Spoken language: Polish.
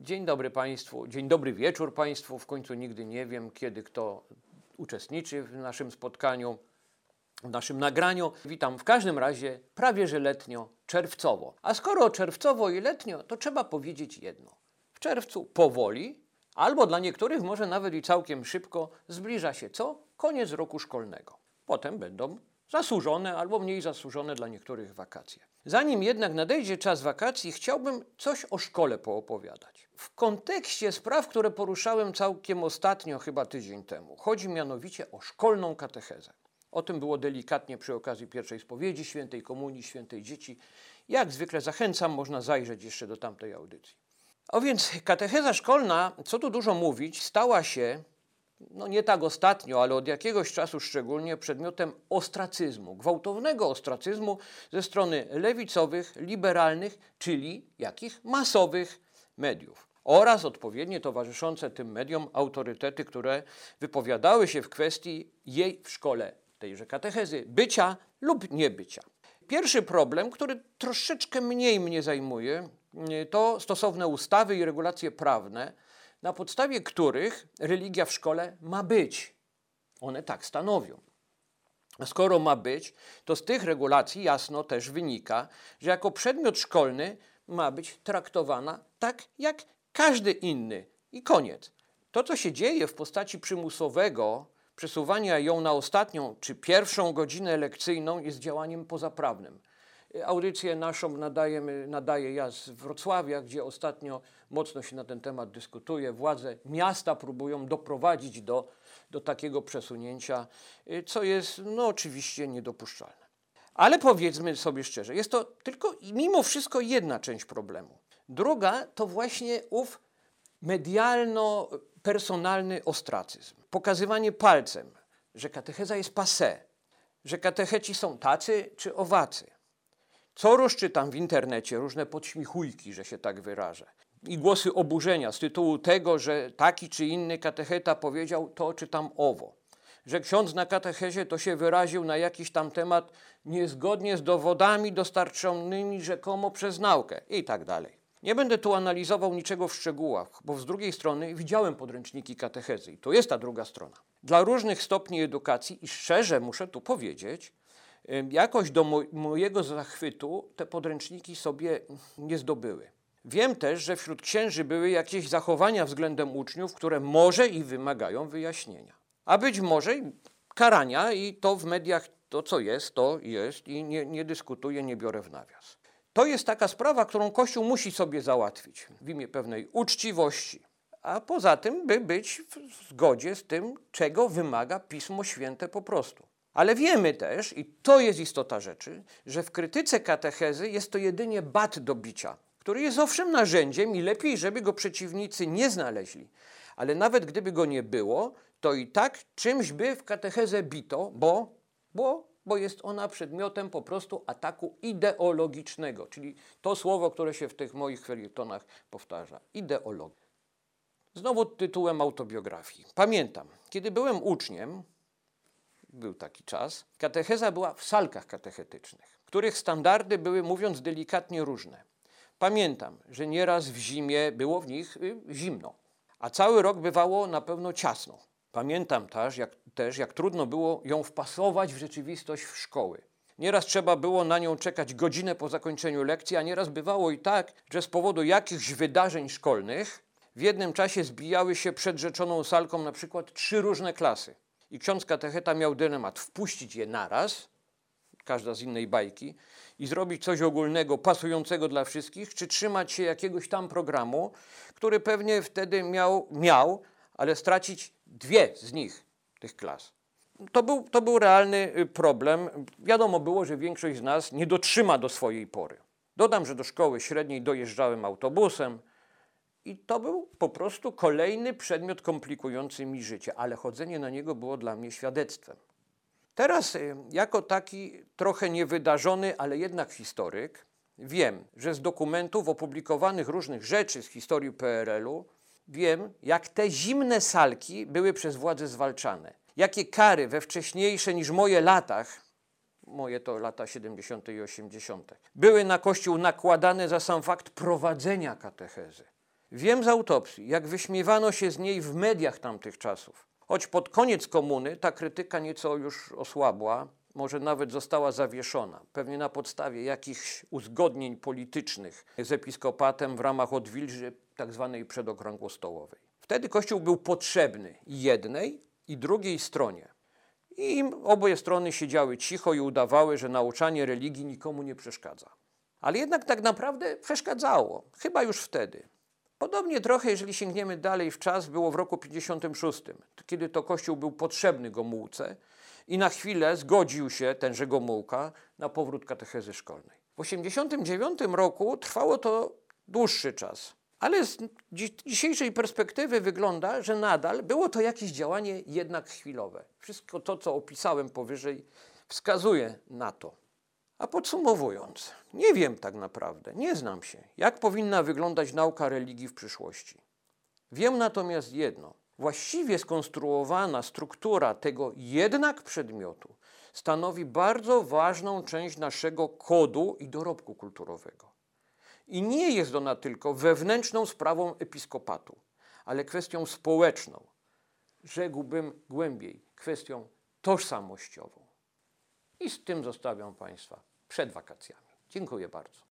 Dzień dobry Państwu, dzień dobry wieczór Państwu. W końcu nigdy nie wiem, kiedy kto uczestniczy w naszym spotkaniu, w naszym nagraniu. Witam w każdym razie prawie że letnio, czerwcowo. A skoro czerwcowo i letnio, to trzeba powiedzieć jedno. W czerwcu powoli, albo dla niektórych może nawet i całkiem szybko, zbliża się co? Koniec roku szkolnego. Potem będą zasłużone albo mniej zasłużone dla niektórych wakacje. Zanim jednak nadejdzie czas wakacji, chciałbym coś o szkole poopowiadać. W kontekście spraw, które poruszałem całkiem ostatnio, chyba tydzień temu. Chodzi mianowicie o szkolną katechezę. O tym było delikatnie przy okazji pierwszej spowiedzi, świętej komunii, świętej dzieci. Jak zwykle zachęcam, można zajrzeć jeszcze do tamtej audycji. O więc katecheza szkolna, co tu dużo mówić, stała się no nie tak ostatnio, ale od jakiegoś czasu szczególnie przedmiotem ostracyzmu, gwałtownego ostracyzmu ze strony lewicowych, liberalnych, czyli jakich masowych mediów. Oraz odpowiednie towarzyszące tym mediom autorytety, które wypowiadały się w kwestii jej w szkole, tejże katechezy, bycia lub niebycia. Pierwszy problem, który troszeczkę mniej mnie zajmuje, to stosowne ustawy i regulacje prawne, na podstawie których religia w szkole ma być. One tak stanowią. Skoro ma być, to z tych regulacji jasno też wynika, że jako przedmiot szkolny ma być traktowana tak jak każdy inny. I koniec. To, co się dzieje w postaci przymusowego przesuwania ją na ostatnią czy pierwszą godzinę lekcyjną, jest działaniem pozaprawnym. Audycję naszą nadajemy, nadaję ja z Wrocławia, gdzie ostatnio mocno się na ten temat dyskutuje. Władze miasta próbują doprowadzić do, do takiego przesunięcia, y, co jest no, oczywiście niedopuszczalne. Ale powiedzmy sobie szczerze, jest to tylko mimo wszystko jedna część problemu. Druga to właśnie ów medialno-personalny ostracyzm. Pokazywanie palcem, że katecheza jest passé, że katecheci są tacy czy owacy co rusz czytam w internecie różne podśmichujki, że się tak wyrażę. I głosy oburzenia z tytułu tego, że taki czy inny katecheta powiedział to czy tam owo. Że ksiądz na katechezie to się wyraził na jakiś tam temat niezgodnie z dowodami dostarczonymi rzekomo przez naukę i tak dalej. Nie będę tu analizował niczego w szczegółach, bo z drugiej strony widziałem podręczniki katechezy i to jest ta druga strona. Dla różnych stopni edukacji i szczerze muszę tu powiedzieć, Jakoś do mojego zachwytu te podręczniki sobie nie zdobyły. Wiem też, że wśród księży były jakieś zachowania względem uczniów, które może i wymagają wyjaśnienia. A być może karania i to w mediach to, co jest, to jest i nie, nie dyskutuję, nie biorę w nawias. To jest taka sprawa, którą Kościół musi sobie załatwić w imię pewnej uczciwości, a poza tym, by być w zgodzie z tym, czego wymaga Pismo Święte po prostu. Ale wiemy też, i to jest istota rzeczy, że w krytyce katechezy jest to jedynie bat do bicia, który jest owszem narzędziem i lepiej, żeby go przeciwnicy nie znaleźli. Ale nawet gdyby go nie było, to i tak czymś by w katechezę bito, bo, bo, bo jest ona przedmiotem po prostu ataku ideologicznego, czyli to słowo, które się w tych moich felietonach powtarza. Ideologia. Znowu tytułem autobiografii. Pamiętam, kiedy byłem uczniem, był taki czas, katecheza była w salkach katechetycznych, których standardy były, mówiąc delikatnie, różne. Pamiętam, że nieraz w zimie było w nich y, zimno, a cały rok bywało na pewno ciasno. Pamiętam też jak, też, jak trudno było ją wpasować w rzeczywistość w szkoły. Nieraz trzeba było na nią czekać godzinę po zakończeniu lekcji, a nieraz bywało i tak, że z powodu jakichś wydarzeń szkolnych w jednym czasie zbijały się przed rzeczoną salką na przykład trzy różne klasy. I ksiądz katecheta miał dylemat wpuścić je naraz, każda z innej bajki, i zrobić coś ogólnego, pasującego dla wszystkich, czy trzymać się jakiegoś tam programu, który pewnie wtedy miał, miał ale stracić dwie z nich, tych klas. To był, to był realny y, problem. Wiadomo było, że większość z nas nie dotrzyma do swojej pory. Dodam, że do szkoły średniej dojeżdżałem autobusem, i to był po prostu kolejny przedmiot komplikujący mi życie, ale chodzenie na niego było dla mnie świadectwem. Teraz, y, jako taki trochę niewydarzony, ale jednak historyk, wiem, że z dokumentów opublikowanych różnych rzeczy z historii PRL-u, wiem, jak te zimne salki były przez władze zwalczane. Jakie kary we wcześniejsze niż moje latach, moje to lata 70. i 80., były na Kościół nakładane za sam fakt prowadzenia katechezy Wiem z autopsji, jak wyśmiewano się z niej w mediach tamtych czasów. Choć pod koniec komuny ta krytyka nieco już osłabła, może nawet została zawieszona, pewnie na podstawie jakichś uzgodnień politycznych z episkopatem w ramach odwilży tzw. przedokrągłostołowej. Wtedy Kościół był potrzebny jednej, i drugiej stronie. I oboje strony siedziały cicho i udawały, że nauczanie religii nikomu nie przeszkadza. Ale jednak tak naprawdę przeszkadzało, chyba już wtedy. Podobnie trochę, jeżeli sięgniemy dalej w czas, było w roku 56, kiedy to Kościół był potrzebny Gomułce i na chwilę zgodził się tenże Gomułka na powrót katechezy szkolnej. W 89 roku trwało to dłuższy czas, ale z dzi- dzisiejszej perspektywy wygląda, że nadal było to jakieś działanie jednak chwilowe. Wszystko to, co opisałem powyżej, wskazuje na to. A podsumowując, nie wiem tak naprawdę, nie znam się, jak powinna wyglądać nauka religii w przyszłości. Wiem natomiast jedno: właściwie skonstruowana struktura tego jednak przedmiotu stanowi bardzo ważną część naszego kodu i dorobku kulturowego. I nie jest ona tylko wewnętrzną sprawą episkopatu, ale kwestią społeczną, rzekłbym głębiej, kwestią tożsamościową. I z tym zostawiam Państwa przed wakacjami. Dziękuję bardzo.